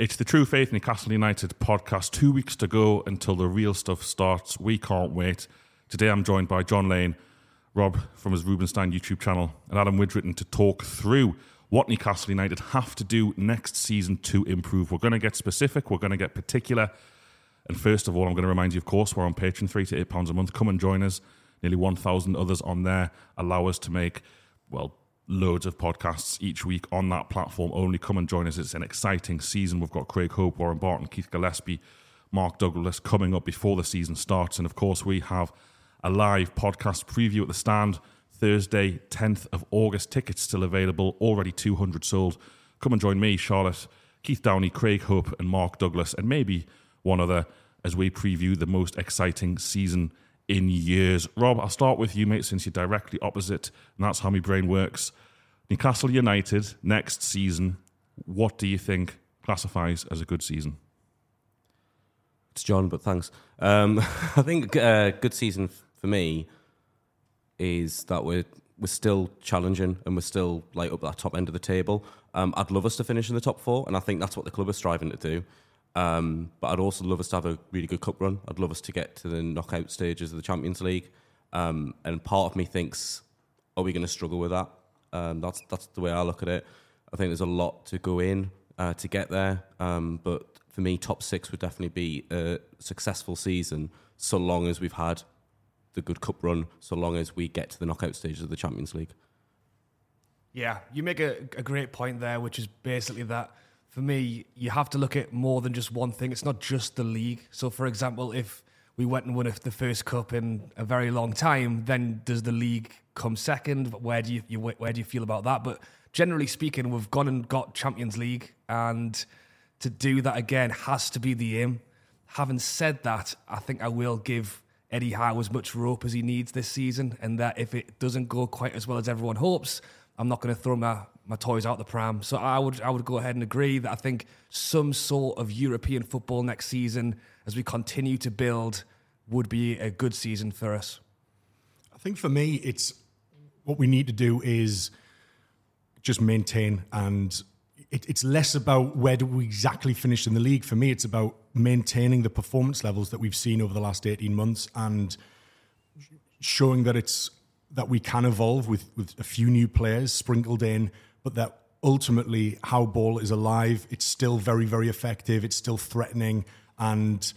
It's the True Faith Newcastle United podcast. Two weeks to go until the real stuff starts. We can't wait. Today I'm joined by John Lane, Rob from his Rubenstein YouTube channel, and Adam Widritton to talk through what Newcastle United have to do next season to improve. We're going to get specific, we're going to get particular. And first of all, I'm going to remind you, of course, we're on Patreon, three to eight pounds a month. Come and join us. Nearly 1,000 others on there allow us to make, well, loads of podcasts each week on that platform. Only come and join us. It's an exciting season. We've got Craig Hope, Warren Barton, Keith Gillespie, Mark Douglas coming up before the season starts. And of course, we have a live podcast preview at the stand Thursday, 10th of August. Tickets still available, already 200 sold. Come and join me, Charlotte, Keith Downie, Craig Hope, and Mark Douglas, and maybe one other as we preview the most exciting season in years. Rob, I'll start with you, mate, since you're directly opposite, and that's how my brain works. Newcastle United next season, what do you think classifies as a good season? It's John, but thanks. Um, I think a uh, good season for me is that we're we're still challenging and we're still like up at that top end of the table. Um, I'd love us to finish in the top four, and I think that's what the club is striving to do. Um, but I'd also love us to have a really good cup run. I'd love us to get to the knockout stages of the Champions League. Um, and part of me thinks, are we going to struggle with that? Um, that's that's the way I look at it. I think there's a lot to go in uh, to get there. Um, but for me, top six would definitely be a successful season, so long as we've had the good cup run, so long as we get to the knockout stages of the Champions League. Yeah, you make a, a great point there, which is basically that for me, you have to look at more than just one thing. It's not just the league. So, for example, if we went and won the first cup in a very long time, then does the league come second? Where do you, you where do you feel about that? But generally speaking, we've gone and got Champions League, and to do that again has to be the aim. Having said that, I think I will give Eddie Howe as much rope as he needs this season, and that if it doesn't go quite as well as everyone hopes, I'm not going to throw my, my toys out the pram. So I would I would go ahead and agree that I think some sort of European football next season, as we continue to build, would be a good season for us. I think for me, it's what we need to do is just maintain and it, it's less about where do we exactly finish in the league. For me, it's about maintaining the performance levels that we've seen over the last 18 months and showing that it's that we can evolve with, with a few new players sprinkled in, but that ultimately Howe ball is alive, it's still very, very effective, it's still threatening, and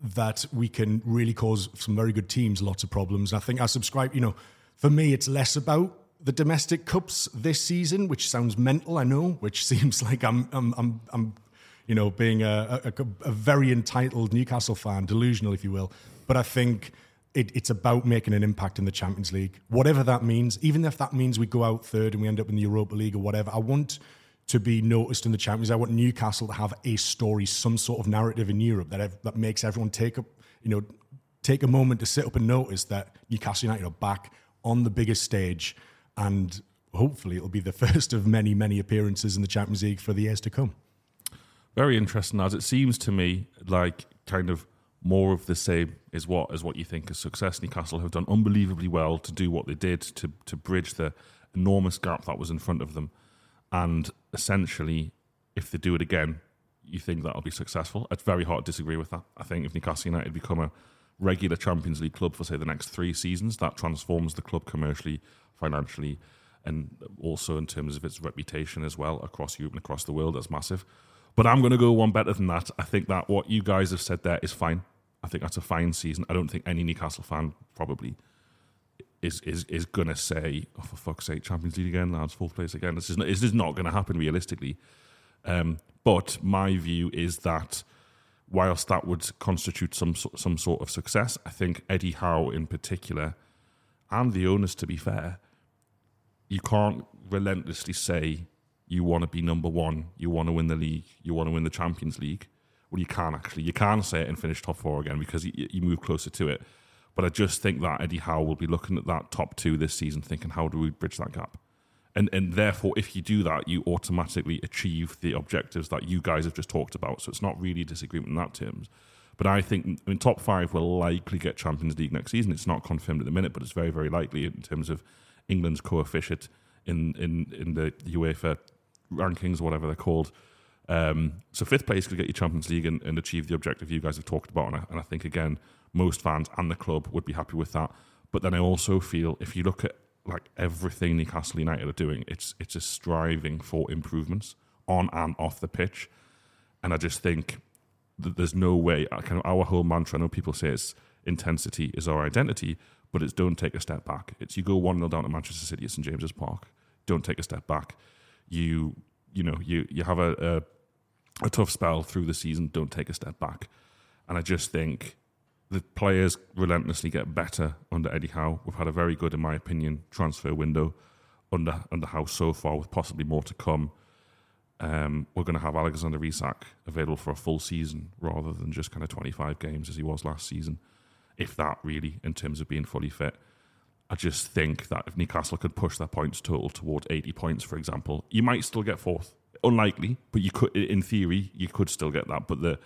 that we can really cause some very good teams lots of problems. I think I subscribe, you know, for me, it's less about the domestic cups this season, which sounds mental, I know, which seems like I'm, I'm, I'm, I'm you know, being a, a, a very entitled Newcastle fan, delusional, if you will. But I think it, it's about making an impact in the Champions League, whatever that means. Even if that means we go out third and we end up in the Europa League or whatever, I want to be noticed in the Champions. I want Newcastle to have a story, some sort of narrative in Europe that that makes everyone take up, you know, take a moment to sit up and notice that Newcastle United are back on the biggest stage, and hopefully it'll be the first of many, many appearances in the Champions League for the years to come. Very interesting, as it seems to me like kind of more of the same is what is what you think is success. Newcastle have done unbelievably well to do what they did to to bridge the enormous gap that was in front of them, and essentially, if they do it again, you think that'll be successful. It's very hard to disagree with that. I think if Newcastle United become a regular Champions League club for say the next three seasons, that transforms the club commercially, financially, and also in terms of its reputation as well across Europe and across the world. That's massive. But I'm going to go one better than that. I think that what you guys have said there is fine. I think that's a fine season. I don't think any Newcastle fan probably is is is to say, "Oh, for fuck's sake, Champions League again, lads, fourth place again." This is not, this is not going to happen realistically. Um, but my view is that whilst that would constitute some some sort of success, I think Eddie Howe in particular, and the owners, to be fair, you can't relentlessly say you want to be number one, you want to win the league, you want to win the Champions League. Well, you can actually. You can say it and finish top four again because you, you move closer to it. But I just think that Eddie Howe will be looking at that top two this season, thinking, how do we bridge that gap? And and therefore, if you do that, you automatically achieve the objectives that you guys have just talked about. So it's not really a disagreement in that terms. But I think I mean, top five will likely get Champions League next season. It's not confirmed at the minute, but it's very, very likely in terms of England's coefficient in in in the UEFA rankings, whatever they're called. Um, so fifth place could get you Champions League and, and, achieve the objective you guys have talked about, and I, and I think again most fans and the club would be happy with that. But then I also feel if you look at like everything Newcastle United are doing, it's it's a striving for improvements on and off the pitch, and I just think that there's no way. Kind of our whole mantra. I know people say it's intensity is our identity, but it's don't take a step back. It's you go one 0 down to Manchester City at St James's Park, don't take a step back you you know you you have a, a, a tough spell through the season. Don't take a step back, and I just think the players relentlessly get better under Eddie Howe. We've had a very good, in my opinion, transfer window under under Howe so far, with possibly more to come. Um, we're going to have Alexander Isak available for a full season rather than just kind of 25 games as he was last season, if that really, in terms of being fully fit. I just think that if Newcastle could push their points total towards 80 points, for example, you might still get fourth. Unlikely, but you could, in theory, you could still get that. But the,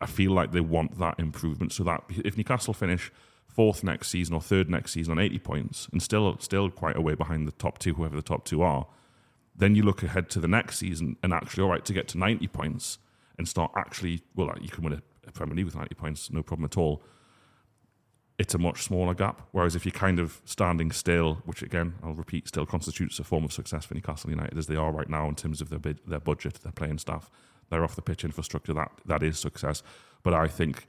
I feel like they want that improvement so that if Newcastle finish fourth next season or third next season on 80 points and still still quite a way behind the top two, whoever the top two are, then you look ahead to the next season and actually, all right, to get to 90 points and start actually, well, you can win a Premier League with 90 points, no problem at all it's a much smaller gap. Whereas if you're kind of standing still, which again I'll repeat, still constitutes a form of success for Newcastle United as they are right now in terms of their bid, their budget, their playing staff, their off the pitch infrastructure. That that is success. But I think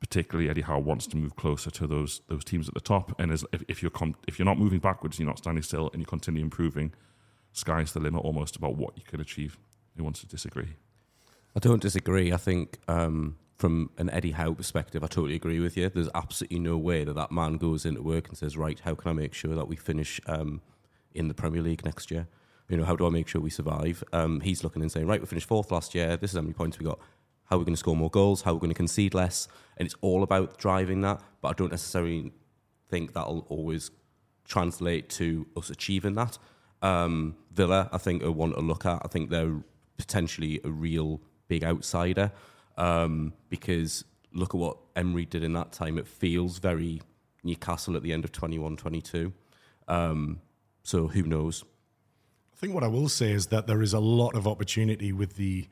particularly Eddie Howe wants to move closer to those those teams at the top. And as, if, if you're com- if you're not moving backwards, you're not standing still, and you continue improving, sky's the limit almost about what you can achieve. Who wants to disagree? I don't disagree. I think. Um from an Eddie Howe perspective, I totally agree with you. There's absolutely no way that that man goes into work and says, right, how can I make sure that we finish um, in the Premier League next year? You know, how do I make sure we survive? Um, he's looking and saying, right, we finished fourth last year. This is how many points we got. How are we going to score more goals? How are we going to concede less? And it's all about driving that. But I don't necessarily think that'll always translate to us achieving that. Um, Villa, I think, are one to look at. I think they're potentially a real big outsider um, because look at what Emery did in that time. It feels very Newcastle at the end of 21 22. Um, so who knows? I think what I will say is that there is a lot of opportunity with the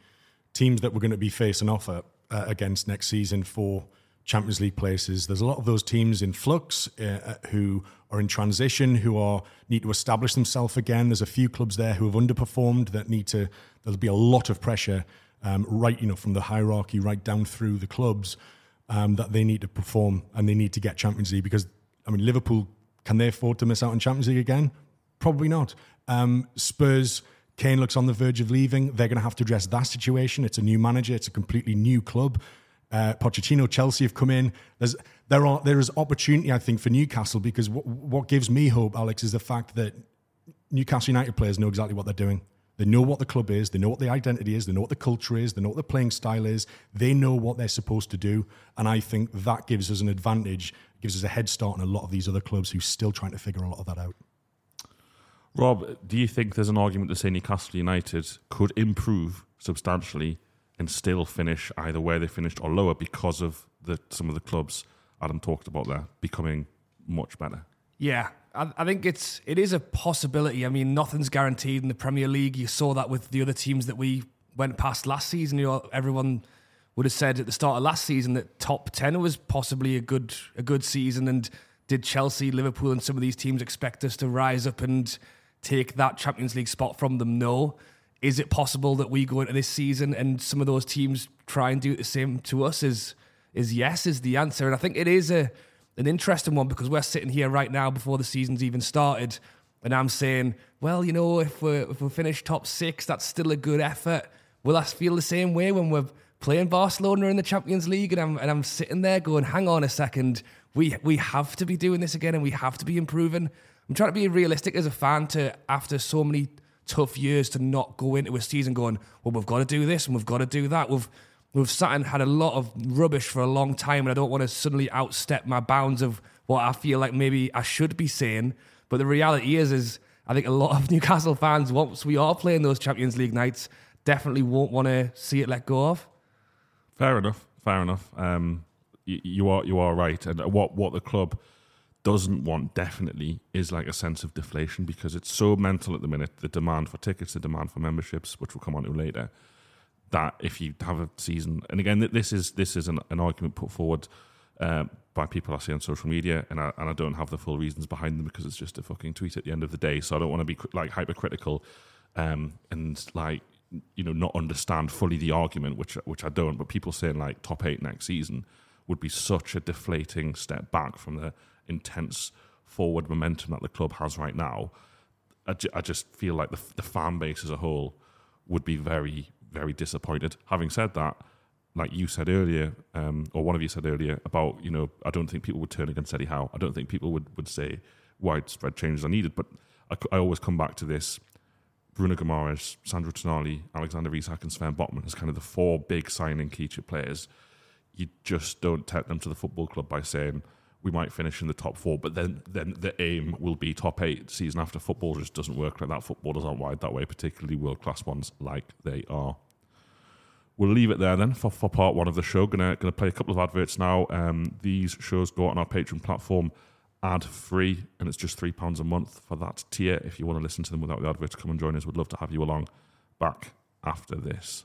teams that we're going to be facing off at, uh, against next season for Champions League places. There's a lot of those teams in flux uh, uh who are in transition, who are need to establish themselves again. There's a few clubs there who have underperformed that need to. There'll be a lot of pressure um, right, you know, from the hierarchy right down through the clubs, um, that they need to perform and they need to get Champions League because, I mean, Liverpool, can they afford to miss out on Champions League again? Probably not. Um, Spurs, Kane looks on the verge of leaving. They're going to have to address that situation. It's a new manager, it's a completely new club. Uh, Pochettino, Chelsea have come in. There's there are there is opportunity, I think, for Newcastle because what, what gives me hope, Alex, is the fact that Newcastle United players know exactly what they're doing. They know what the club is, they know what the identity is, they know what the culture is, they know what the playing style is, they know what they're supposed to do. And I think that gives us an advantage, gives us a head start on a lot of these other clubs who are still trying to figure a lot of that out. Rob, do you think there's an argument to say Newcastle United could improve substantially and still finish either where they finished or lower because of the, some of the clubs Adam talked about there becoming much better? Yeah, I, I think it's it is a possibility. I mean, nothing's guaranteed in the Premier League. You saw that with the other teams that we went past last season. You know, everyone would have said at the start of last season that top ten was possibly a good a good season. And did Chelsea, Liverpool, and some of these teams expect us to rise up and take that Champions League spot from them? No. Is it possible that we go into this season and some of those teams try and do the same to us? Is is yes is the answer, and I think it is a an interesting one because we're sitting here right now before the season's even started, and I'm saying, well, you know, if we if we finish top six, that's still a good effort. Will I feel the same way when we're playing Barcelona in the Champions League, and I'm and I'm sitting there going, hang on a second, we we have to be doing this again, and we have to be improving. I'm trying to be realistic as a fan to after so many tough years to not go into a season going, well, we've got to do this and we've got to do that. We've we've sat and had a lot of rubbish for a long time, and I don't want to suddenly outstep my bounds of what I feel like maybe I should be saying. But the reality is, is I think a lot of Newcastle fans, once we are playing those Champions League nights, definitely won't want to see it let go of. Fair enough. Fair enough. Um, you, you are you are right, and what what the club doesn't want definitely is like a sense of deflation because it's so mental at the minute. The demand for tickets, the demand for memberships, which we'll come on to later that if you have a season, and again, this is this is an, an argument put forward uh, by people I see on social media, and I, and I don't have the full reasons behind them because it's just a fucking tweet at the end of the day. So I don't want to be like hypercritical um, and like you know not understand fully the argument, which which I don't. But people saying like top eight next season would be such a deflating step back from the intense forward momentum that the club has right now. I, ju- I just feel like the, the fan base as a whole would be very very disappointed. Having said that, like you said earlier, um, or one of you said earlier about, you know, I don't think people would turn against Eddie Howe. I don't think people would, would say widespread changes are needed. But I, I always come back to this. Bruno Guimaraes, Sandro Tonali, Alexander Isak, and Sven Botman as kind of the four big signing feature players. You just don't take them to the football club by saying, we might finish in the top four, but then then the aim will be top eight season after. Football just doesn't work like that. Footballers aren't wired that way, particularly world class ones like they are. We'll leave it there then for, for part one of the show. Gonna gonna play a couple of adverts now. Um, these shows go on our Patreon platform ad free, and it's just three pounds a month for that tier. If you want to listen to them without the adverts, come and join us. We'd love to have you along. Back after this.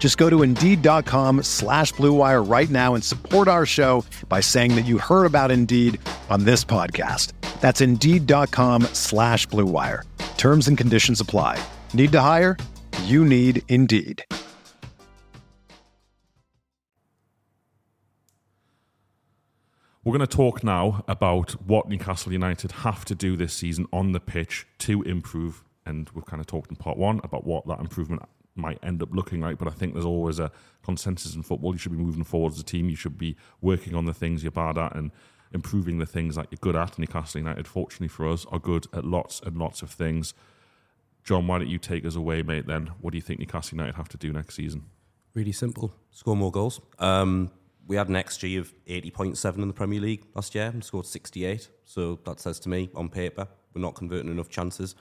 Just go to Indeed.com slash BlueWire right now and support our show by saying that you heard about Indeed on this podcast. That's Indeed.com slash BlueWire. Terms and conditions apply. Need to hire? You need Indeed. We're going to talk now about what Newcastle United have to do this season on the pitch to improve. And we've kind of talked in part one about what that improvement might end up looking like. But I think there's always a consensus in football. You should be moving forward as a team. You should be working on the things you're bad at and improving the things that you're good at. And Newcastle United, fortunately for us, are good at lots and lots of things. John, why don't you take us away, mate? Then, what do you think Newcastle United have to do next season? Really simple. Score more goals. Um, we had an XG of 80.7 in the Premier League last year and scored 68. So that says to me, on paper, we're not converting enough chances.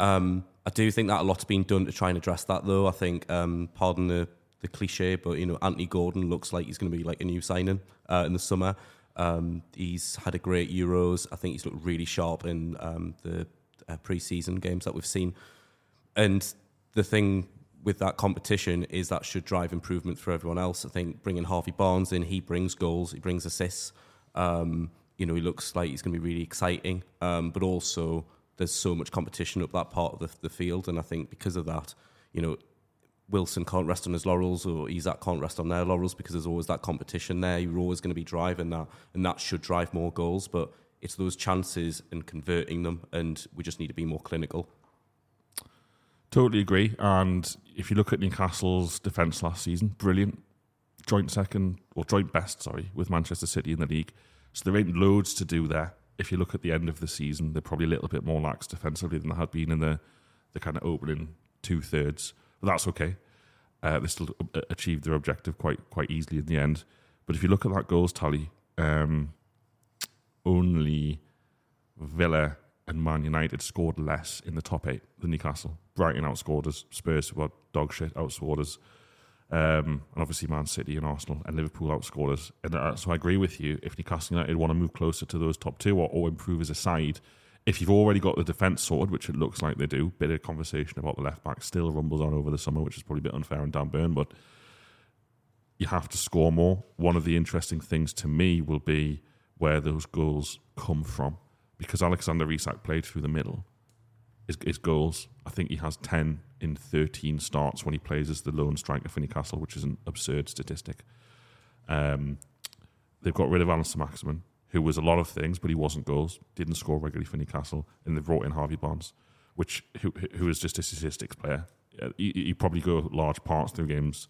Um, I do think that a lot's been done to try and address that, though. I think, um, pardon the the cliche, but you know, Anthony Gordon looks like he's going to be like a new signing uh, in the summer. Um, he's had a great Euros. I think he's looked really sharp in um, the uh, pre-season games that we've seen. And the thing with that competition is that should drive improvement for everyone else. I think bringing Harvey Barnes in, he brings goals, he brings assists. Um, you know, he looks like he's going to be really exciting, um, but also there's so much competition up that part of the, the field, and I think because of that, you know, Wilson can't rest on his laurels or Isak can't rest on their laurels because there's always that competition there. You're always going to be driving that, and that should drive more goals. But it's those chances and converting them, and we just need to be more clinical. Totally agree. And if you look at Newcastle's defence last season, brilliant. Joint second, or joint best, sorry, with Manchester City in the league. So there ain't loads to do there. If you look at the end of the season, they're probably a little bit more lax defensively than they had been in the, the kind of opening two thirds. But that's okay. Uh, they still achieved their objective quite quite easily in the end. But if you look at that goals tally, um, only Villa and Man United scored less in the top eight than Newcastle. Brighton outscored us. Spurs were dog shit, outscored us. Um, and obviously Man City and Arsenal and Liverpool outscored us. And uh, so I agree with you. If Newcastle United want to move closer to those top two or, or improve as a side, if you've already got the defence sorted, which it looks like they do, bit of conversation about the left back still rumbles on over the summer, which is probably a bit unfair on Dan Burn, but you have to score more. One of the interesting things to me will be where those goals come from because Alexander Isak played through the middle. His, his goals, I think he has 10 in 13 starts when he plays as the lone striker for Newcastle, which is an absurd statistic. Um, they've got rid of Allan Saint-Maximin, who was a lot of things, but he wasn't goals, didn't score regularly for Newcastle, and they've brought in Harvey Barnes, which who, who is just a statistics player. He, he probably go large parts through games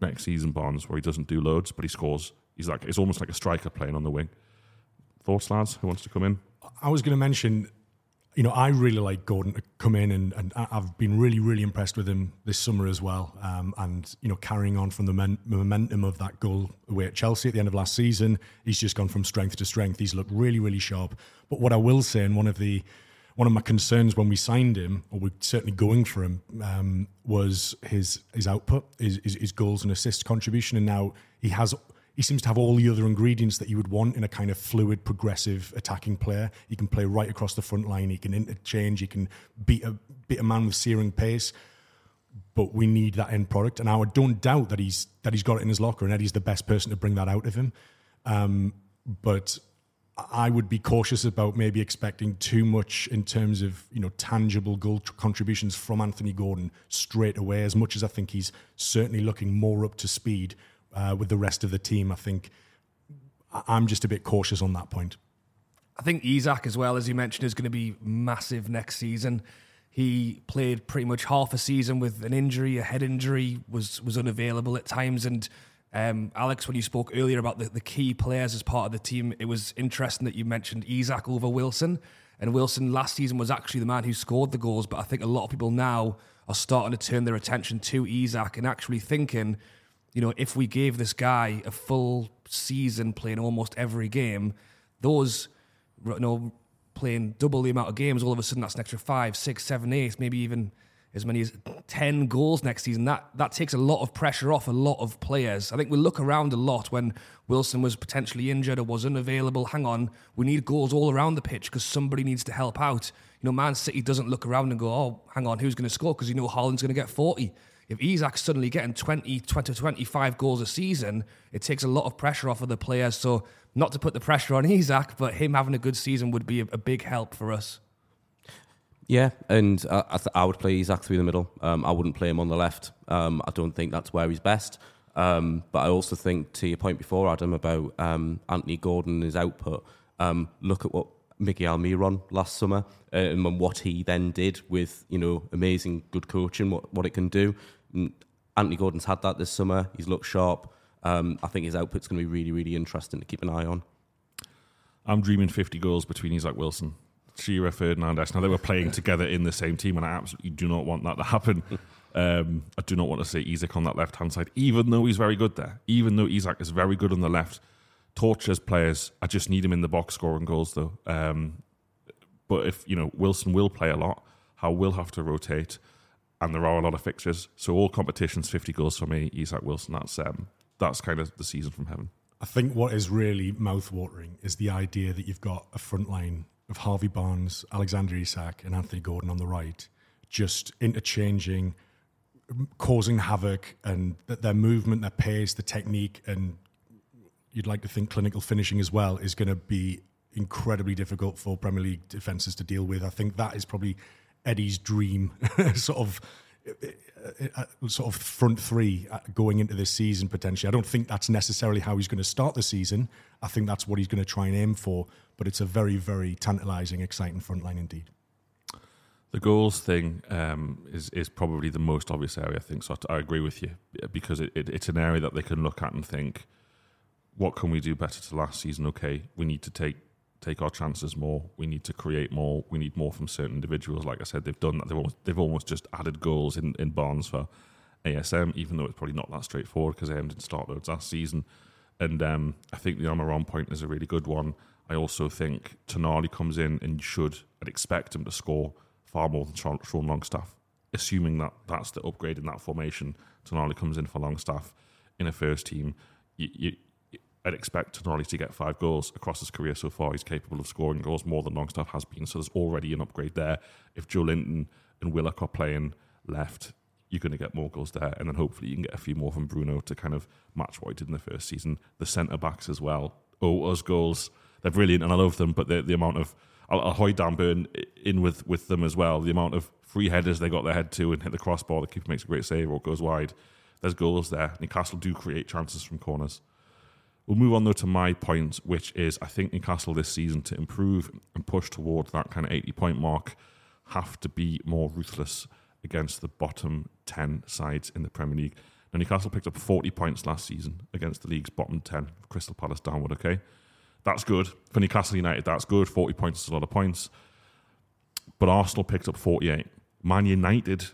next season, Barnes, where he doesn't do loads, but he scores. He's like it's almost like a striker playing on the wing. Thoughts, lads? Who wants to come in? I was going to mention, you know, I really like Gordon to come in, and, and I've been really, really impressed with him this summer as well. Um, and, you know, carrying on from the men- momentum of that goal away at Chelsea at the end of last season, he's just gone from strength to strength. He's looked really, really sharp. But what I will say, and one of the one of my concerns when we signed him, or we're certainly going for him, um, was his his output, his, his, his goals and assist contribution, and now he has he seems to have all the other ingredients that you would want in a kind of fluid, progressive attacking player. He can play right across the front line. He can interchange. He can beat a beat a man with searing pace. But we need that end product, and I would don't doubt that he's that he's got it in his locker, and Eddie's the best person to bring that out of him. Um, but I would be cautious about maybe expecting too much in terms of you know tangible goal contributions from Anthony Gordon straight away. As much as I think he's certainly looking more up to speed uh, with the rest of the team. I think I'm just a bit cautious on that point. I think Isak, as well as you mentioned, is going to be massive next season. He played pretty much half a season with an injury, a head injury, was was unavailable at times. And um, Alex, when you spoke earlier about the, the key players as part of the team, it was interesting that you mentioned Isak over Wilson. And Wilson last season was actually the man who scored the goals. But I think a lot of people now are starting to turn their attention to Isak and actually thinking you know, if we gave this guy a full season playing almost every game, those, you know, playing double the amount of games, all of a sudden that's an extra five, six, seven, eight, maybe even as many as 10 goals next season. That that takes a lot of pressure off a lot of players. I think we look around a lot when Wilson was potentially injured or was unavailable. Hang on, we need goals all around the pitch because somebody needs to help out. You know, Man City doesn't look around and go, oh, hang on, who's going to score? Because you know Haaland's going to get 40 if Isak's suddenly getting 20, 20, 25 goals a season, it takes a lot of pressure off of the players. So, not to put the pressure on Isak, but him having a good season would be a, big help for us. Yeah, and I, I, th- I, would play Isak through the middle. Um, I wouldn't play him on the left. Um, I don't think that's where he's best. Um, but I also think, to your point before, Adam, about um, Anthony Gordon and his output, um, look at what Miguel Almiron last summer uh, and what he then did with you know amazing good coaching, what what it can do. Anthony Gordon's had that this summer. He's looked sharp. Um, I think his output's going to be really, really interesting to keep an eye on. I'm dreaming 50 goals between Isak Wilson, Shearer, Ferdinand. Now, they were playing together in the same team, and I absolutely do not want that to happen. Um, I do not want to see Isak on that left hand side, even though he's very good there. Even though Isak is very good on the left, tortures players. I just need him in the box scoring goals, though. Um, but if, you know, Wilson will play a lot, Howe will have to rotate and there are a lot of fixtures. So all competitions, 50 goals for me, Isak Wilson, that's, um, that's kind of the season from heaven. I think what is really mouth-watering is the idea that you've got a front line of Harvey Barnes, Alexander Isak, and Anthony Gordon on the right, just interchanging, causing havoc, and their movement, their pace, the technique, and you'd like to think clinical finishing as well is going to be incredibly difficult for Premier League defenses to deal with. I think that is probably Eddie's dream, sort of. Uh, sort of front three uh, going into this season potentially. I don't think that's necessarily how he's going to start the season. I think that's what he's going to try and aim for. But it's a very, very tantalising, exciting front line indeed. The goals thing um, is is probably the most obvious area. I think so. I agree with you because it, it, it's an area that they can look at and think, what can we do better to last season? Okay, we need to take take our chances more. We need to create more. We need more from certain individuals. Like I said, they've done that. They've almost, they've almost just added goals in, in Barnes for ASM, even though it's probably not that straightforward because AM didn't start loads last season. And um, I think the Almiron point is a really good one. I also think Tonali comes in and should and expect him to score far more than Sean, Sean Longstaff, assuming that that's the upgrade in that formation. Tonali comes in for Longstaff in a first team. You, you, I'd expect Tonali to get five goals across his career so far. He's capable of scoring goals more than Longstaff has been, so there's already an upgrade there. If Joelinton and Willock are playing left, you're going to get more goals there, and then hopefully you can get a few more from Bruno to kind of match what he did in the first season. The centre backs as well. Oh, us goals, they're brilliant, and I love them, but the, the amount of I'll, I'll Dan Burn in with, with them as well. The amount of free headers they got their head to and hit the crossbar, the keeper makes a great save or goes wide. There's goals there. Newcastle do create chances from corners. We'll move on though to my point, which is I think Newcastle this season to improve and push towards that kind of 80 point mark have to be more ruthless against the bottom 10 sides in the Premier League. Now, Newcastle picked up 40 points last season against the league's bottom 10, Crystal Palace downward, okay? That's good. For Newcastle United, that's good. 40 points is a lot of points. But Arsenal picked up 48. Man United,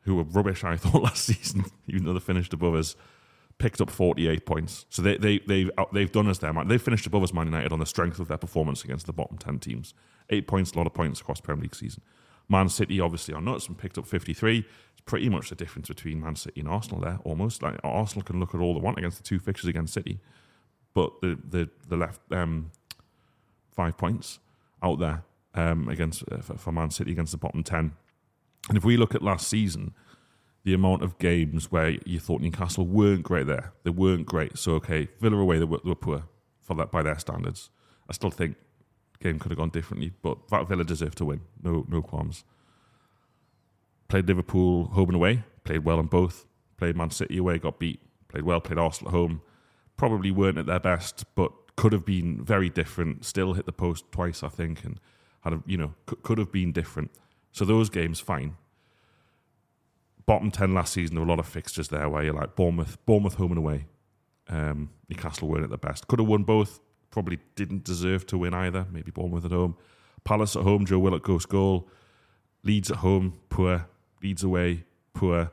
who were rubbish, I thought, last season, even though they finished above us, picked up 48 points. So they, they, they've, they've done us there. They've finished above us, Man United, on the strength of their performance against the bottom 10 teams. Eight points, a lot of points across Premier League season. Man City, obviously, are nuts and picked up 53. It's pretty much the difference between Man City and Arsenal there, almost. Like Arsenal can look at all they want against the two fixtures against City, but the the, the left um, five points out there um, against uh, for Man City against the bottom 10. And if we look at last season, the amount of games where you thought Newcastle weren't great there. They weren't great. So okay, Villa away they were, they were poor for that by their standards. I still think game could have gone differently, but that Villa deserved to win. No no qualms. Played Liverpool home and away. Played well on both. Played Man City away. Got beat. Played well. Played Arsenal at home. Probably weren't at their best, but could have been very different. Still hit the post twice, I think, and had a, you know could have been different. So those games fine bottom 10 last season, there were a lot of fixtures there where you're like Bournemouth, Bournemouth home and away. Um, Newcastle weren't at the best. Could have won both. Probably didn't deserve to win either. Maybe Bournemouth at home. Palace at home, Joe Willock ghost goal. Leeds at home, poor. Leeds away, poor.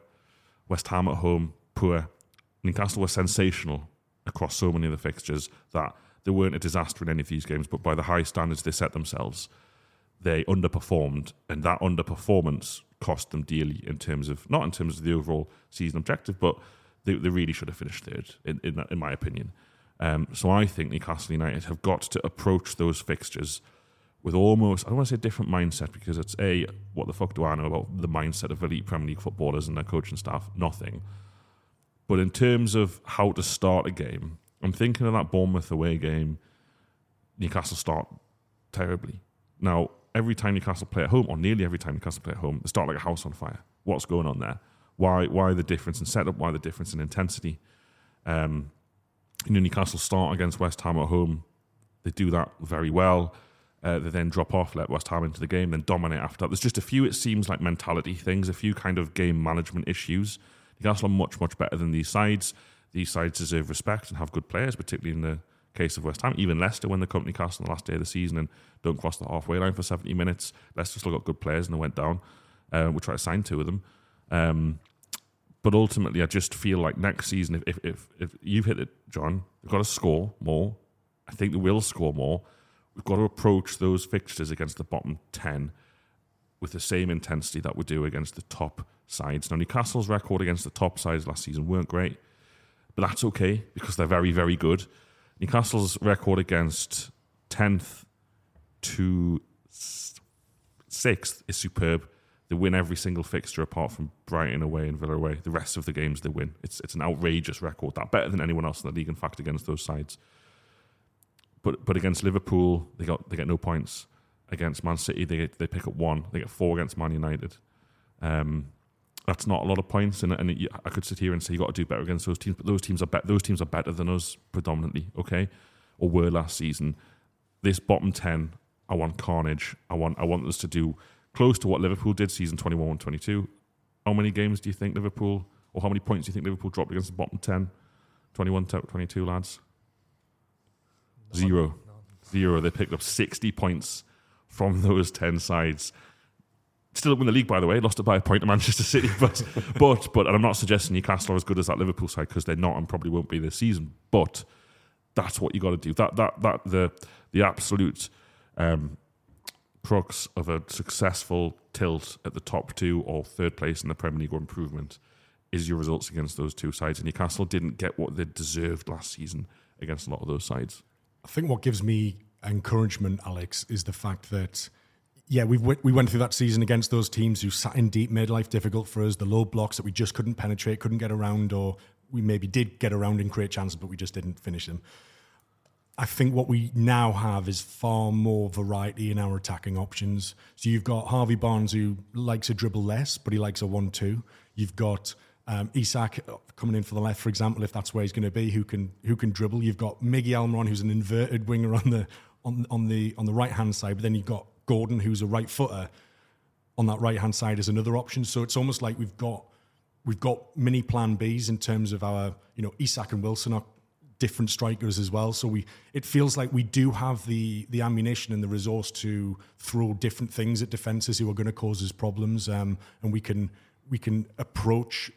West Ham at home, poor. Newcastle were sensational across so many of the fixtures that they weren't a disaster in any of these games, but by the high standards they set themselves, they underperformed, and that underperformance cost them dearly in terms of not in terms of the overall season objective, but they, they really should have finished third, in in, in my opinion. Um, so I think Newcastle United have got to approach those fixtures with almost I don't want to say a different mindset because it's a what the fuck do I know about the mindset of elite Premier League footballers and their coaching staff? Nothing. But in terms of how to start a game, I'm thinking of that Bournemouth away game. Newcastle start terribly. Now every time Newcastle play at home, or nearly every time Newcastle play at home, they start like a house on fire. What's going on there? Why why the difference in setup? Why the difference in intensity? Um, you know, Newcastle start against West Ham at home. They do that very well. Uh, they then drop off, let West Ham into the game, then dominate after that. There's just a few, it seems like mentality things, a few kind of game management issues. Newcastle are much, much better than these sides. These sides deserve respect and have good players, particularly in the case of West Ham. Even Leicester, when the company Newcastle on the last day of the season and don't cross the halfway line for 70 minutes, Leicester still got good players and they went down. Uh, we tried to sign two of them. Um, but ultimately, I just feel like next season, if, if, if, if you've hit it, John, we've got to score more. I think we will score more. We've got to approach those fixtures against the bottom 10 with the same intensity that we do against the top sides. Now, Newcastle's record against the top sides last season weren't great, but that's okay because they're very, very good. Newcastle's record against 10th to 6th is superb. They win every single fixture apart from Brighton away and Villa away. The rest of the games they win. It's it's an outrageous record. That better than anyone else in the league, in fact, against those sides. But but against Liverpool, they got they get no points. Against Man City, they they pick up one. They get four against Man United. Um, that's not a lot of points, and, and I could sit here and say you got to do better against those teams. But those teams are be- those teams are better than us predominantly. Okay, or were last season. This bottom ten, I want carnage. I want I want us to do close to what Liverpool did season 21 and 22. How many games do you think Liverpool, or how many points do you think Liverpool dropped against the bottom 10? 21, 22 lads? Zero. Zero. They picked up 60 points from those 10 sides. Still win the league, by the way. Lost it by a point to Manchester City, but but but and I'm not suggesting Newcastle are as good as that Liverpool side because they're not and probably won't be this season. But that's what you got to do. That that that the the absolute um, crux of a successful tilt at the top two or third place in the Premier League or improvement is your results against those two sides. And Newcastle didn't get what they deserved last season against a lot of those sides. I think what gives me encouragement, Alex, is the fact that yeah, we we went through that season against those teams who sat in deep, made life difficult for us. The low blocks that we just couldn't penetrate, couldn't get around, or we maybe did get around and create chances, but we just didn't finish them. I think what we now have is far more variety in our attacking options. So you've got Harvey Barnes who likes a dribble less, but he likes a one-two. You've got um, Isak coming in for the left, for example, if that's where he's going to be, who can who can dribble. You've got Miggy Almiron, who's an inverted winger on the on on the on the right hand side, but then you've got Gordon, who's a right footer on that right hand side is another option. So it's almost like we've got we've got mini plan Bs in terms of our you know Isak and Wilson are different strikers as well. So we it feels like we do have the the ammunition and the resource to throw different things at defenses who are going to cause us problems, um, and we can we can approach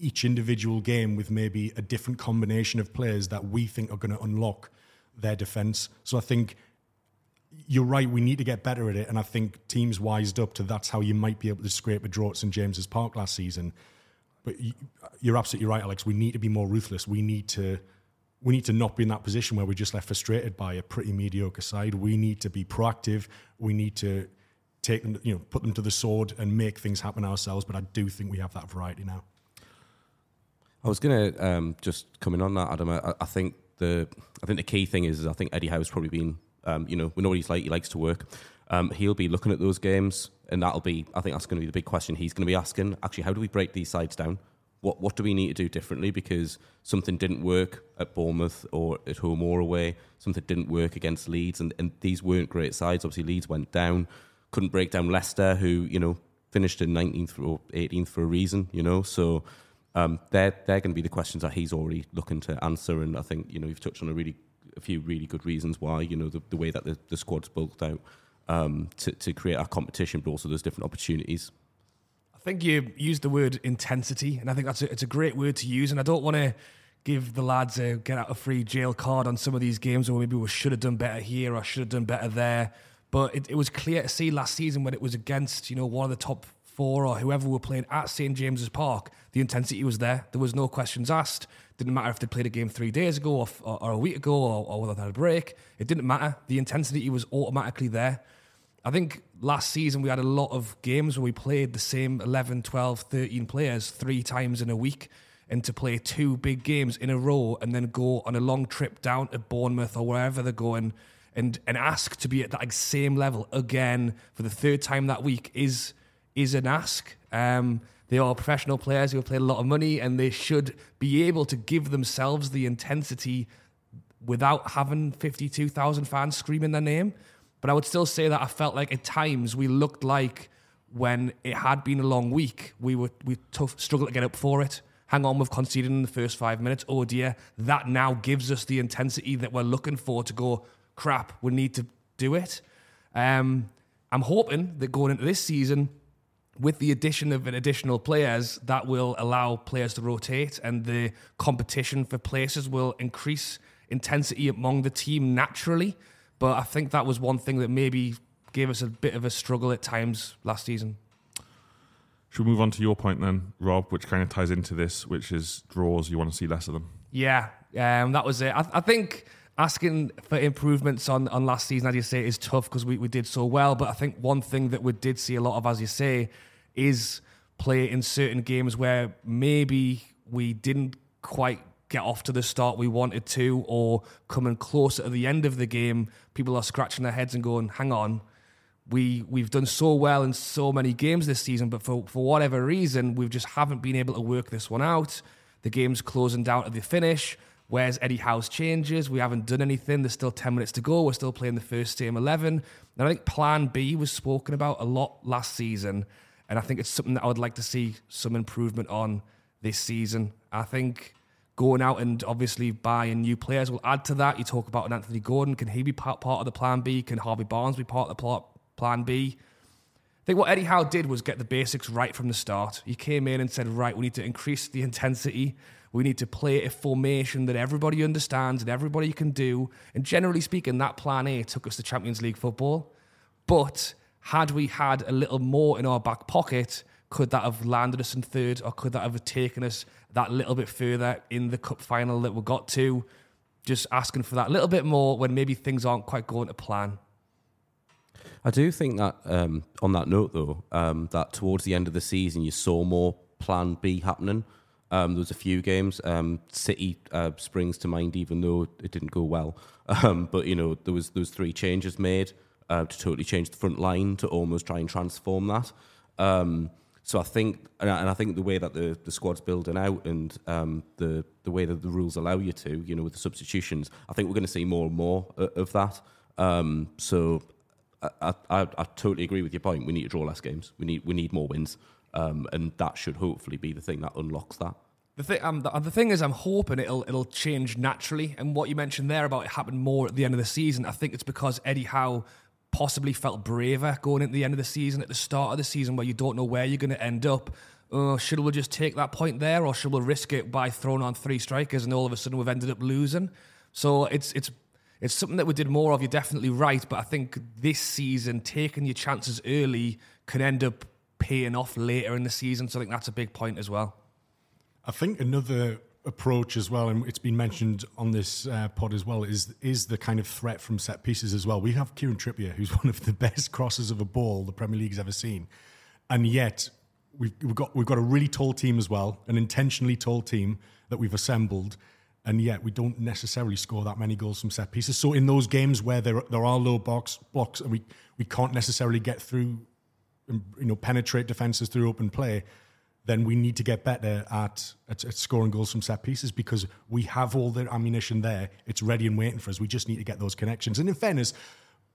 each individual game with maybe a different combination of players that we think are going to unlock their defense. So I think you're right. We need to get better at it, and I think teams wised up to that's how you might be able to scrape a draw at St James's Park last season. But you're absolutely right, Alex. We need to be more ruthless. We need to we need to not be in that position where we're just left frustrated by a pretty mediocre side. We need to be proactive. We need to take them, you know, put them to the sword and make things happen ourselves. But I do think we have that variety now. I was going to um, just coming on that, Adam. I, I, think the I think the key thing is, is I think Eddie Howe's probably been, um, you know, we know what he's like. He likes to work. Um, he'll be looking at those games, and that'll be. I think that's going to be the big question he's going to be asking. Actually, how do we break these sides down? what what do we need to do differently because something didn't work at Bournemouth or at home or away, something didn't work against Leeds, and, and these weren't great sides. Obviously, Leeds went down, couldn't break down Leicester, who you know finished in 19th or 18th for a reason, you know. So um, they're they're going to be the questions that he's already looking to answer, and I think you know you've touched on a really a few really good reasons why you know the, the way that the, the squad's built out um, to to create our competition, but also there's different opportunities. I think you used the word intensity, and I think that's a, it's a great word to use. And I don't want to give the lads a get out of free jail card on some of these games, or maybe we should have done better here or should have done better there. But it, it was clear to see last season when it was against you know one of the top four or whoever were playing at St James's Park, the intensity was there. There was no questions asked. Didn't matter if they played a game three days ago or, or, a week ago or, or whether they had a break. It didn't matter. The intensity was automatically there. I think last season we had a lot of games where we played the same 11, 12, 13 players three times in a week and to play two big games in a row and then go on a long trip down to Bournemouth or wherever they're going and and ask to be at that same level again for the third time that week is is an ask. Um, they are professional players who have played a lot of money and they should be able to give themselves the intensity without having 52,000 fans screaming their name. But I would still say that I felt like at times we looked like when it had been a long week, we were we tough struggled to get up for it. Hang on, we've conceded in the first five minutes. Oh dear, that now gives us the intensity that we're looking for to go. Crap, we need to do it. Um, I'm hoping that going into this season, with the addition of an additional players, that will allow players to rotate and the competition for places will increase intensity among the team naturally. But I think that was one thing that maybe gave us a bit of a struggle at times last season. Should we move on to your point then, Rob, which kind of ties into this, which is draws. You want to see less of them. Yeah, um, that was it. I, I, think asking for improvements on, on last season, as you say, is tough because we, we did so well. But I think one thing that we did see a lot of, as you say, is play in certain games where maybe we didn't quite get off to the start we wanted to, or coming closer to the end of the game, people are scratching their heads and going, hang on, we we've done so well in so many games this season, but for for whatever reason, we just haven't been able to work this one out. The game's closing down to the finish. Where's Eddie Howe's changes? We haven't done anything. There's still 10 minutes to go. We're still playing the first team 11. And I think plan B was spoken about a lot last season. And I think it's something that I would like to see some improvement on this season. I think going out and obviously buying new players will add to that. You talk about an Anthony Gordon. Can he be part, part of the plan B? Can Harvey Barnes be part of the plot, plan B? I think what Eddie Howe did was get the basics right from the start. He came in and said, right, we need to increase the intensity. We need to play a formation that everybody understands and everybody can do. And generally speaking, that plan A took us to Champions League football. But had we had a little more in our back pocket, could that have landed us in third or could that have taken us that little bit further in the cup final that we got to? Just asking for that little bit more when maybe things aren't quite going to plan. I do think that um, on that note, though, um, that towards the end of the season, you saw more Plan B happening. Um, there was a few games. Um, City uh, springs to mind, even though it didn't go well. Um, but you know, there was there was three changes made uh, to totally change the front line to almost try and transform that. Um, so I think, and I, and I, think the way that the, the squad's building out and um, the the way that the rules allow you to, you know, with the substitutions, I think we're going to see more and more of that. Um, so I, I, I, totally agree with your point. We need to draw less games. We need we need more wins, um, and that should hopefully be the thing that unlocks that. The thing, um, the, the, thing is, I'm hoping it'll it'll change naturally. And what you mentioned there about it happening more at the end of the season, I think it's because Eddie Howe possibly felt braver going into the end of the season at the start of the season, where you don't know where you're going to end up. Uh, should we just take that point there, or should we risk it by throwing on three strikers and all of a sudden we've ended up losing? So it's it's it's something that we did more of. You're definitely right, but I think this season, taking your chances early can end up paying off later in the season. So I think that's a big point as well. I think another approach as well, and it's been mentioned on this uh, pod as well, is is the kind of threat from set pieces as well. We have Kieran Trippier, who's one of the best crosses of a ball the Premier League's ever seen, and yet we've, we've got we've got a really tall team as well, an intentionally tall team that we've assembled and yet we don't necessarily score that many goals from set pieces. So in those games where there there are low box blocks and we we can't necessarily get through, you know, penetrate defenses through open play, then we need to get better at, at, at scoring goals from set pieces because we have all the ammunition there. It's ready and waiting for us. We just need to get those connections. And in fairness,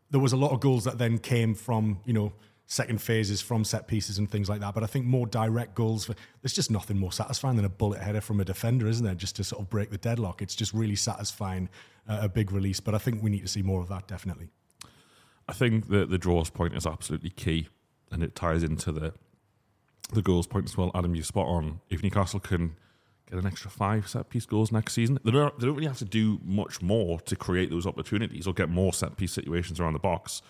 there was a lot of goals that then came from you know second phases from set pieces and things like that. But I think more direct goals, for, there's just nothing more satisfying than a bullet header from a defender, isn't there? Just to sort of break the deadlock. It's just really satisfying, uh, a big release. But I think we need to see more of that, definitely. I think that the draws point is absolutely key and it ties into the the goals point as well. Adam, you spot on. If Newcastle can get an extra five set piece goals next season, they don't, they don't really have to do much more to create those opportunities or get more set piece situations around the box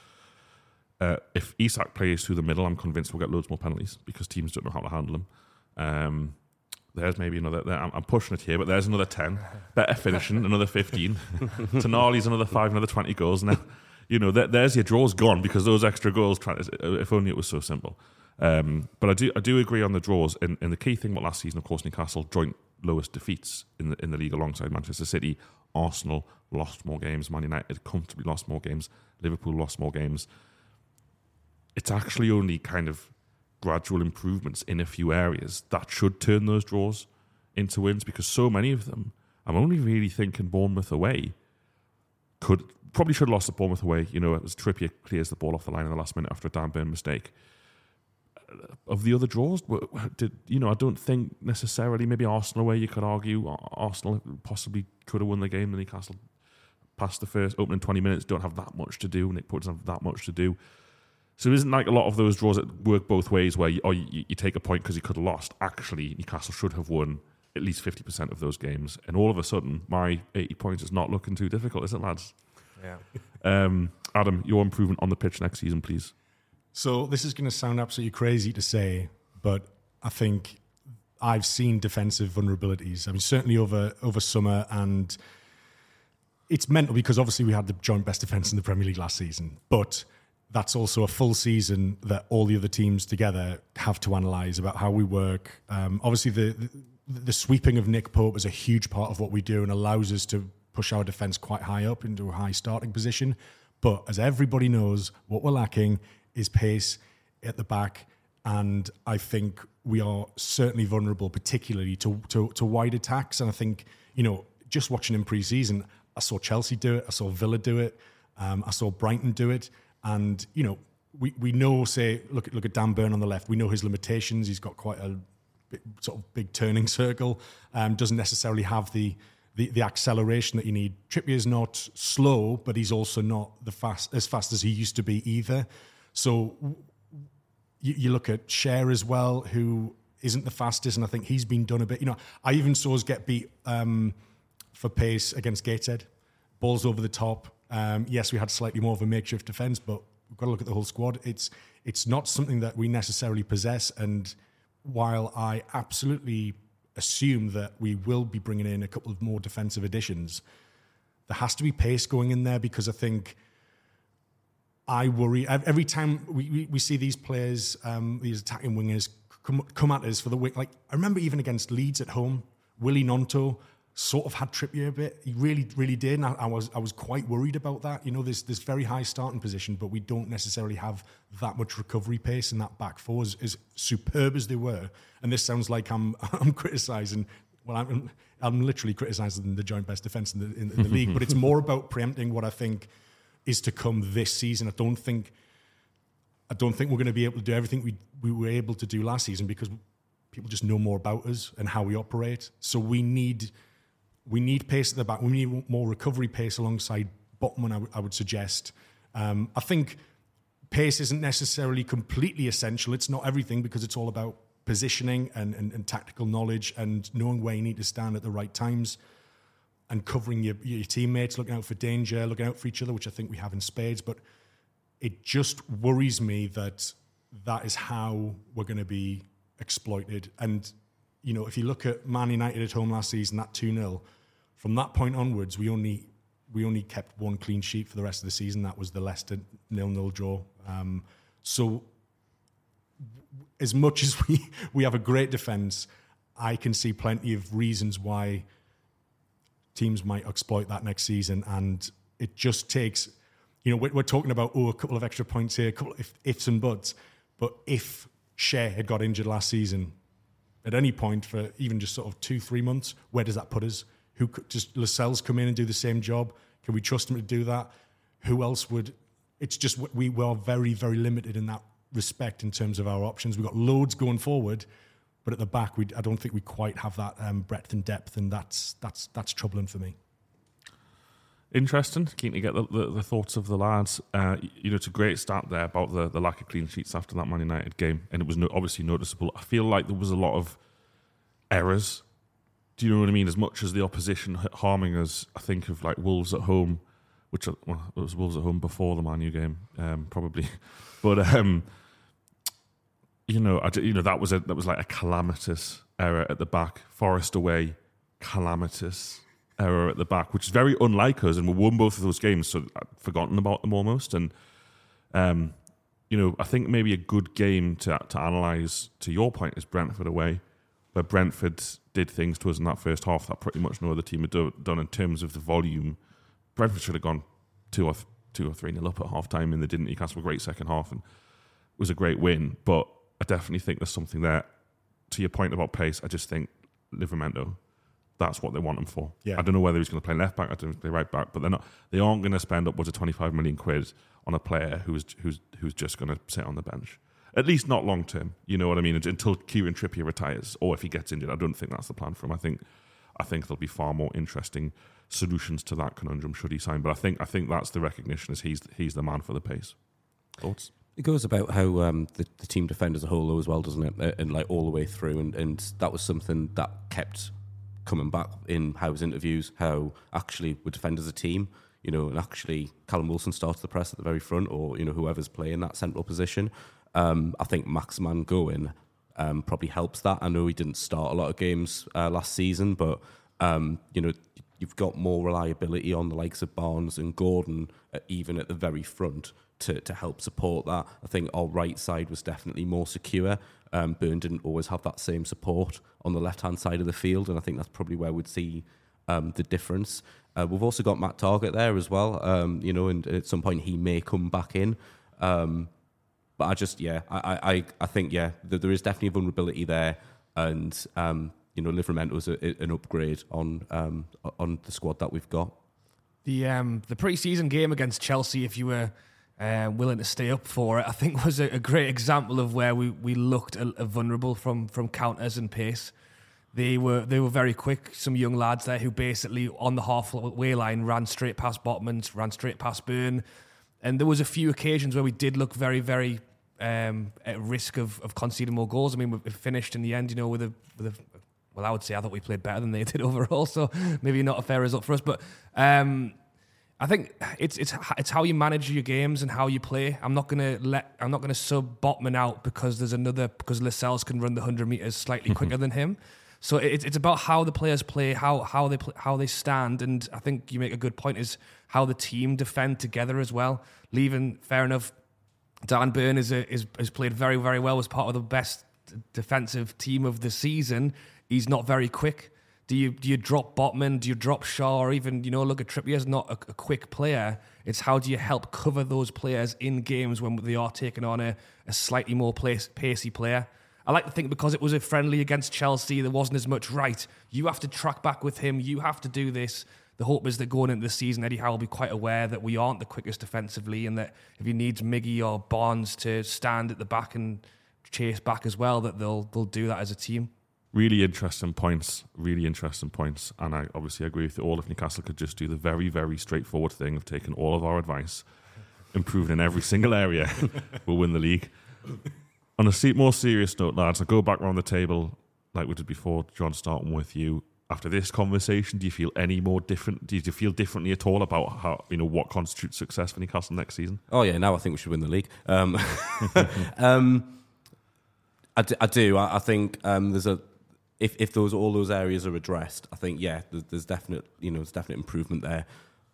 uh, if Isak plays through the middle, I'm convinced we'll get loads more penalties because teams don't know how to handle them. Um, there's maybe another. I'm, I'm, pushing it here, but there's another ten. Better finishing, another fifteen. Tonali's another five, another twenty goals. Now, you know, there, there's your draws gone because those extra goals. Try, If only it was so simple. Um, but I do, I do agree on the draws. And, and the key thing about last season, of course, Newcastle joint lowest defeats in the in the league alongside Manchester City. Arsenal lost more games. Man United comfortably lost more games. Liverpool lost more games it's actually only kind of gradual improvements in a few areas that should turn those draws into wins because so many of them, I'm only really thinking Bournemouth away could probably should have lost the Bournemouth away. You know, it was Trippier clears the ball off the line in the last minute after a Dan Burn mistake. Of the other draws, did you know? I don't think necessarily. Maybe Arsenal, where you could argue Arsenal possibly could have won the game. Newcastle past the first opening twenty minutes don't have that much to do. Nick doesn't have that much to do. So it isn't like a lot of those draws that work both ways, where you, or you, you take a point because you could have lost. Actually, Newcastle should have won at least fifty percent of those games, and all of a sudden, my eighty points is not looking too difficult, is it, lads? Yeah. Um, Adam, your improvement on the pitch next season, please. So this is going to sound absolutely crazy to say, but I think I've seen defensive vulnerabilities. I mean, certainly over over summer, and it's mental because obviously we had the joint best defense in the Premier League last season, but that's also a full season that all the other teams together have to analyse about how we work. Um, obviously, the, the the sweeping of Nick Pope is a huge part of what we do and allows us to push our defence quite high up into a high starting position. But as everybody knows, what we're lacking is pace at the back. And I think we are certainly vulnerable, particularly to, to, to wide attacks. And I think, you know, just watching in pre season, I saw Chelsea do it, I saw Villa do it, um, I saw Brighton do it. And, you know, we, we know, say, look at, look at Dan Burn on the left, we know his limitations. He's got quite a big, sort of big turning circle, um, doesn't necessarily have the, the, the acceleration that you need. Trippier is not slow, but he's also not the fast as fast as he used to be either. So you, you look at Schär as well, who isn't the fastest, and I think he's been done a bit. You know, I even saw us get beat um, for pace against Gateshead, balls over the top. Um, yes, we had slightly more of a makeshift defence, but we've got to look at the whole squad. It's it's not something that we necessarily possess, and while I absolutely assume that we will be bringing in a couple of more defensive additions, there has to be pace going in there because I think I worry every time we, we, we see these players, um, these attacking wingers come, come at us for the wing. Like I remember even against Leeds at home, Willy Gnonto sort of had Trippier a bit. He really, really did, and I, I, was I was quite worried about that. You know, there's this very high starting position, but we don't necessarily have that much recovery pace, and that back four is as superb as they were. And this sounds like I'm I'm criticising. Well, I'm I'm literally criticising the joint best defence in the in, in the league, but it's more about preempting what I think is to come this season. I don't think I don't think we're going to be able to do everything we we were able to do last season because people just know more about us and how we operate. So we need we need pace at the back. We need more recovery pace alongside Botman. I, w- I would suggest. Um, I think pace isn't necessarily completely essential. It's not everything because it's all about positioning and, and, and tactical knowledge and knowing where you need to stand at the right times and covering your, your teammates, looking out for danger, looking out for each other, which I think we have in spades. But it just worries me that that is how we're going to be exploited. And, you know, if you look at Man United at home last season, that 2 0, from that point onwards, we only we only kept one clean sheet for the rest of the season. That was the Leicester nil nil draw. Um, so, as much as we, we have a great defence, I can see plenty of reasons why teams might exploit that next season. And it just takes, you know, we're, we're talking about, oh, a couple of extra points here, a couple of ifs and buts. But if Schär had got injured last season at any point for even just sort of two, three months, where does that put us? Who could just Lascelles come in and do the same job? Can we trust him to do that? Who else would? It's just we were very, very limited in that respect in terms of our options. We've got loads going forward, but at the back, we I don't think we quite have that um, breadth and depth, and that's that's that's troubling for me. Interesting. Keen to get the, the, the thoughts of the lads. Uh, you know, it's a great start there about the, the lack of clean sheets after that Man United game, and it was no, obviously noticeable. I feel like there was a lot of errors. Do you know what I mean? As much as the opposition harming us, I think of like Wolves at home, which well, it was Wolves at home before the Man U game, um, probably, but um, you know, I, you know that was a that was like a calamitous error at the back. Forest away, calamitous error at the back, which is very unlike us, and we won both of those games, so I'd forgotten about them almost. And um, you know, I think maybe a good game to to analyze. To your point, is Brentford away, where Brentford did things to us in that first half that pretty much no other team had do, done in terms of the volume. Brentford should have gone two or th- two or three nil up at half time, and they didn't. Newcastle a great second half, and it was a great win. But I definitely think there's something there. To your point about pace, I just think Livramento that's what they want him for. Yeah. I don't know whether he's going to play left back, I don't know play right back, but they're not. They aren't going to spend upwards of twenty five million quid on a player who's who's who's just going to sit on the bench. At least not long term. You know what I mean? Until Kieran Trippier retires, or if he gets injured, I don't think that's the plan for him. I think I think there'll be far more interesting solutions to that conundrum should he sign. But I think I think that's the recognition is he's he's the man for the pace. Thoughts? It goes about how um, the, the team defend as a whole, though, as well, doesn't it? And like all the way through, and, and that was something that kept coming back in Howe's interviews, how actually we defend as a team. you know, and actually Callum Wilson starts the press at the very front, or you know, whoever's playing that central position. Um, I think Maximin going um, probably helps that. I know he didn't start a lot of games uh, last season, but um, you know, you've got more reliability on the likes of Barnes and Gordon, uh, even at the very front, to, to help support that. I think our right side was definitely more secure. Um, Burn didn't always have that same support on the left hand side of the field, and I think that's probably where we'd see um, the difference. Uh, we've also got Matt Targett there as well, um, you know, and at some point he may come back in. Um, but I just, yeah, I, I, I think, yeah, there is definitely a vulnerability there, and um, you know, Livramento is a, an upgrade on um, on the squad that we've got. The um, the preseason game against Chelsea, if you were uh, willing to stay up for it, I think was a, a great example of where we, we looked a, a vulnerable from from counters and pace. They were they were very quick. Some young lads there who basically on the halfway line ran straight past Botman, ran straight past Burn, and there was a few occasions where we did look very very um, at risk of, of conceding more goals. I mean, we finished in the end, you know, with a with a well, I would say I thought we played better than they did overall. So maybe not a fair result for us, but um, I think it's it's it's how you manage your games and how you play. I'm not gonna let I'm not gonna sub Botman out because there's another because Lascelles can run the hundred meters slightly quicker than him. So it's it's about how the players play, how how they play, how they stand, and I think you make a good point is how the team defend together as well. Leaving fair enough, Dan Burn is a, is has played very very well as part of the best defensive team of the season he's not very quick. Do you do you drop Botman? Do you drop Schär? Or even you know, look at Trippier's not a, a, quick player. It's how do you help cover those players in games when they are taking on a, a slightly more place, pacey player. I like to think because it was a friendly against Chelsea, there wasn't as much right. You have to track back with him. You have to do this. The hope is that going into the season, Eddie Howe will be quite aware that we aren't the quickest defensively, and that if he needs Miggy or Barnes to stand at the back and chase back as well, that they'll they'll do that as a team really interesting points, really interesting points. And I obviously agree with you all. If Newcastle could just do the very, very straightforward thing of taking all of our advice, improving in every single area, we'll win the league. On a more serious note, lads, I go back around the table like we did before. Jon, starting with you. After this conversation, do you feel any more different? Do you feel differently at all about how you know what constitutes success for Newcastle next season? Oh yeah, now I think we should win the league. Um, um, I, do, I do. I, I think um, there's a if if those all those areas are addressed, I think yeah, there's, there's definite you know there's definite improvement there.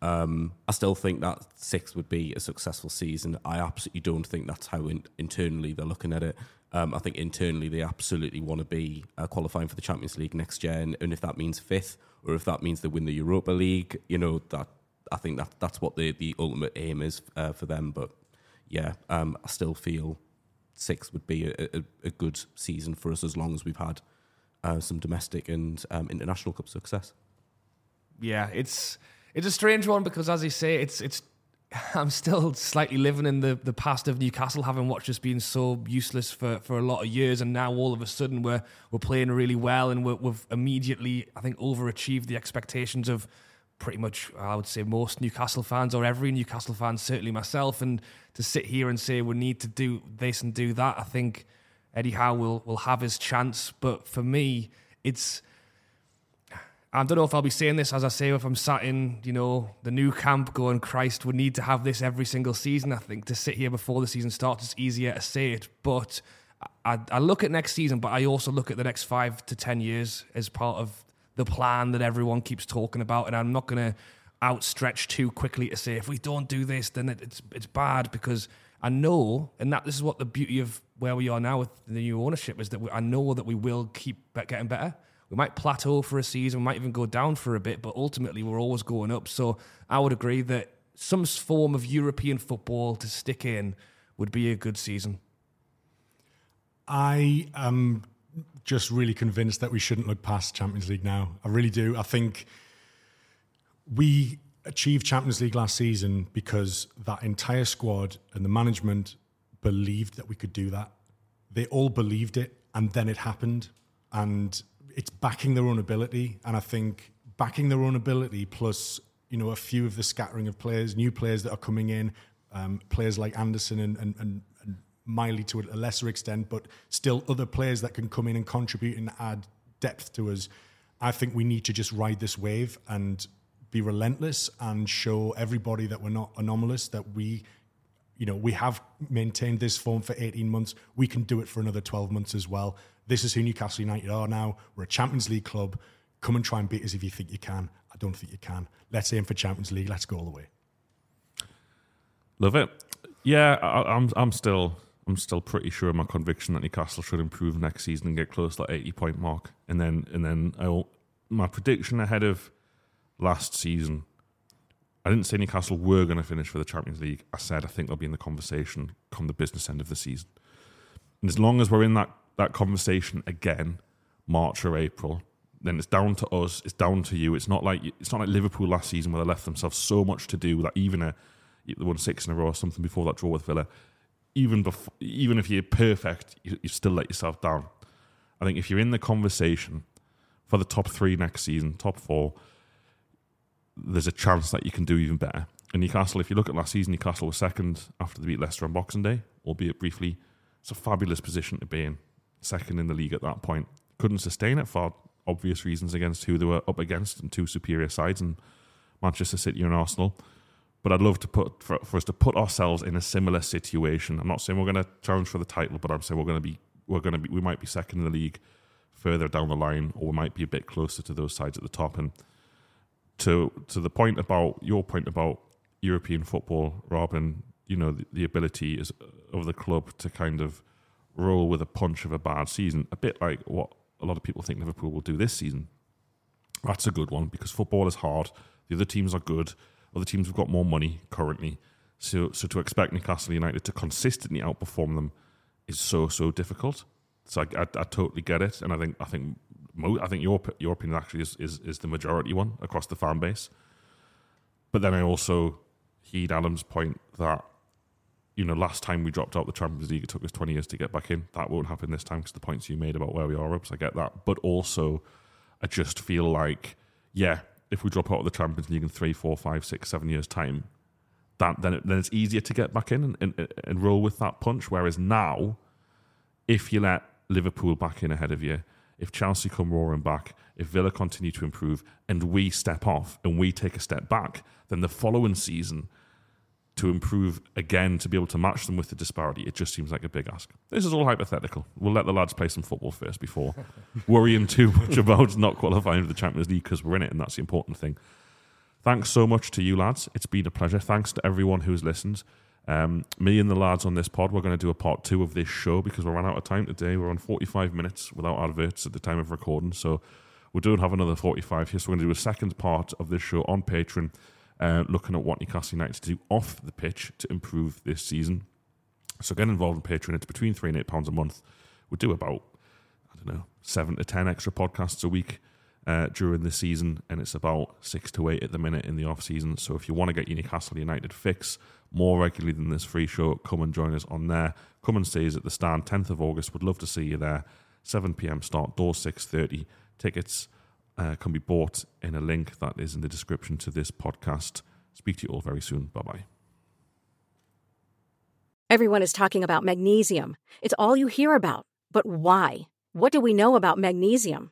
Um, I still think that six would be a successful season. I absolutely don't think that's how in, internally they're looking at it. Um, I think internally they absolutely want to be uh, qualifying for the Champions League next year, and, and, if that means fifth, or if that means they win the Europa League, you know that I think that that's what the the ultimate aim is uh, for them. But yeah, um, I still feel six would be a, a, a good season for us as long as we've had uh, some domestic and um, international cup success. Yeah, it's it's a strange one because, as you say, it's it's. I'm still slightly living in the, the past of Newcastle, having watched us being so useless for, for a lot of years, and now all of a sudden we're we're playing really well, and we have immediately, I think, overachieved the expectations of pretty much, I would say, most Newcastle fans or every Newcastle fan, certainly myself. And to sit here and say we need to do this and do that, I think Eddie Howe will will have his chance. But for me, it's I don't know if I'll be saying this as I say if I'm sat in, you know, the Nou Camp going, Christ, we need to have this every single season. I think to sit here before the season starts, it's easier to say it. But I, I look at next season, but I also look at the next five to ten years as part of the plan that everyone keeps talking about. And I'm not going to outstretch too quickly to say if we don't do this, then it's it's bad because I know, and that this is what the beauty of where we are now with the new ownership is that we, I know that we will keep getting better. We might plateau for a season, we might even go down for a bit, but ultimately we're always going up. So I would agree that some form of European football to stick in would be a good season. I am just really convinced that we shouldn't look past Champions League now. I really do. I think we achieved Champions League last season because that entire squad and the management believed that we could do that. They all believed it, and then it happened. And it's backing their own ability. And I think backing their own ability plus, you know, a few of the scattering of players, new players that are coming in, um, players like Anderson and, and, and, and Miley to a lesser extent, but still other players that can come in and contribute and add depth to us. I think we need to just ride this wave and be relentless and show everybody that we're not anomalous, that we, you know, we have maintained this form for 18 months. We can do it for another 12 months as well. This is who Newcastle United are now. We're a Champions League club. Come and try and beat us if you think you can. I don't think you can. Let's aim for Champions League. Let's go all the way. Love it. Yeah, I, I'm. I'm still. I'm still pretty sure of my conviction that Newcastle should improve next season and get close to that 80 point mark. And then, and then I will, my prediction ahead of last season. I didn't say Newcastle were going to finish for the Champions League. I said I think they'll be in the conversation come the business end of the season. And as long as we're in that that conversation again, March or April, then it's down to us. It's down to you. It's not like it's not like Liverpool last season where they left themselves so much to do that even a they won six in a row or something before that draw with Villa. Even before, even if you're perfect, you, you still let yourself down. I think if you're in the conversation for the top three next season, top four, there's a chance that you can do even better. And Newcastle, if you look at last season, Newcastle was second after they beat Leicester on Boxing Day, albeit briefly. It's a fabulous position to be in, second in the league at that point. Couldn't sustain it for obvious reasons against who they were up against and two superior sides in Manchester City and Arsenal. But I'd love to put for, for us to put ourselves in a similar situation. I'm not saying we're going to challenge for the title, but I'm saying we're going to be we're going to be we might be second in the league further down the line, or we might be a bit closer to those sides at the top. And to to the point about your point about European football, Robin, you know the, the ability is of the club to kind of roll with a punch of a bad season, a bit like what a lot of people think Liverpool will do this season. That's a good one because football is hard. The other teams are good. Other teams have got more money currently. So, so to expect Newcastle United to consistently outperform them is so so difficult. So I, I, I totally get it, and I think I think I think your your opinion actually is, is is the majority one across the fan base. But then I also heed Adam's point that you know last time we dropped out the Champions League, it took us twenty years to get back in. That won't happen this time because the points you made about where we are up. So I get that, but also I just feel like yeah, if we drop out of the Champions League in three, four, five, six, seven years' time, that then it, then it's easier to get back in and, and, and roll with that punch. Whereas now, if you let Liverpool back in ahead of you, if Chelsea come roaring back, if Villa continue to improve, and we step off and we take a step back, then the following season to improve again to be able to match them with the disparity, it just seems like a big ask. This is all hypothetical. We'll let the lads play some football first before worrying too much about not qualifying for the Champions League because we're in it and that's the important thing. Thanks so much to you lads. It's been a pleasure. Thanks to everyone who's listened. Um, me and the lads on this pod, we're going to do a part two of this show because we ran out of time today. We're on 45 minutes without adverts at the time of recording. So we don't have another 45 here. So we're going to do a second part of this show on Patreon uh, looking at what Newcastle United do off the pitch to improve this season. So get involved in Patreon. It's between three and eight pounds a month. We do about I don't know seven to ten extra podcasts a week uh, during the season, and it's about six to eight at the minute in the off season. So if you want to get your Newcastle United fix more regularly than this free show, come and join us on there. Come and see us at the stand, 10th of August. Would love to see you there. 7 p.m. start, door 6:30. Tickets uh, can be bought in a link that is in the description to this podcast. Speak to you all very soon. Bye bye. Everyone is talking about magnesium. It's all you hear about. But why? What do we know about magnesium?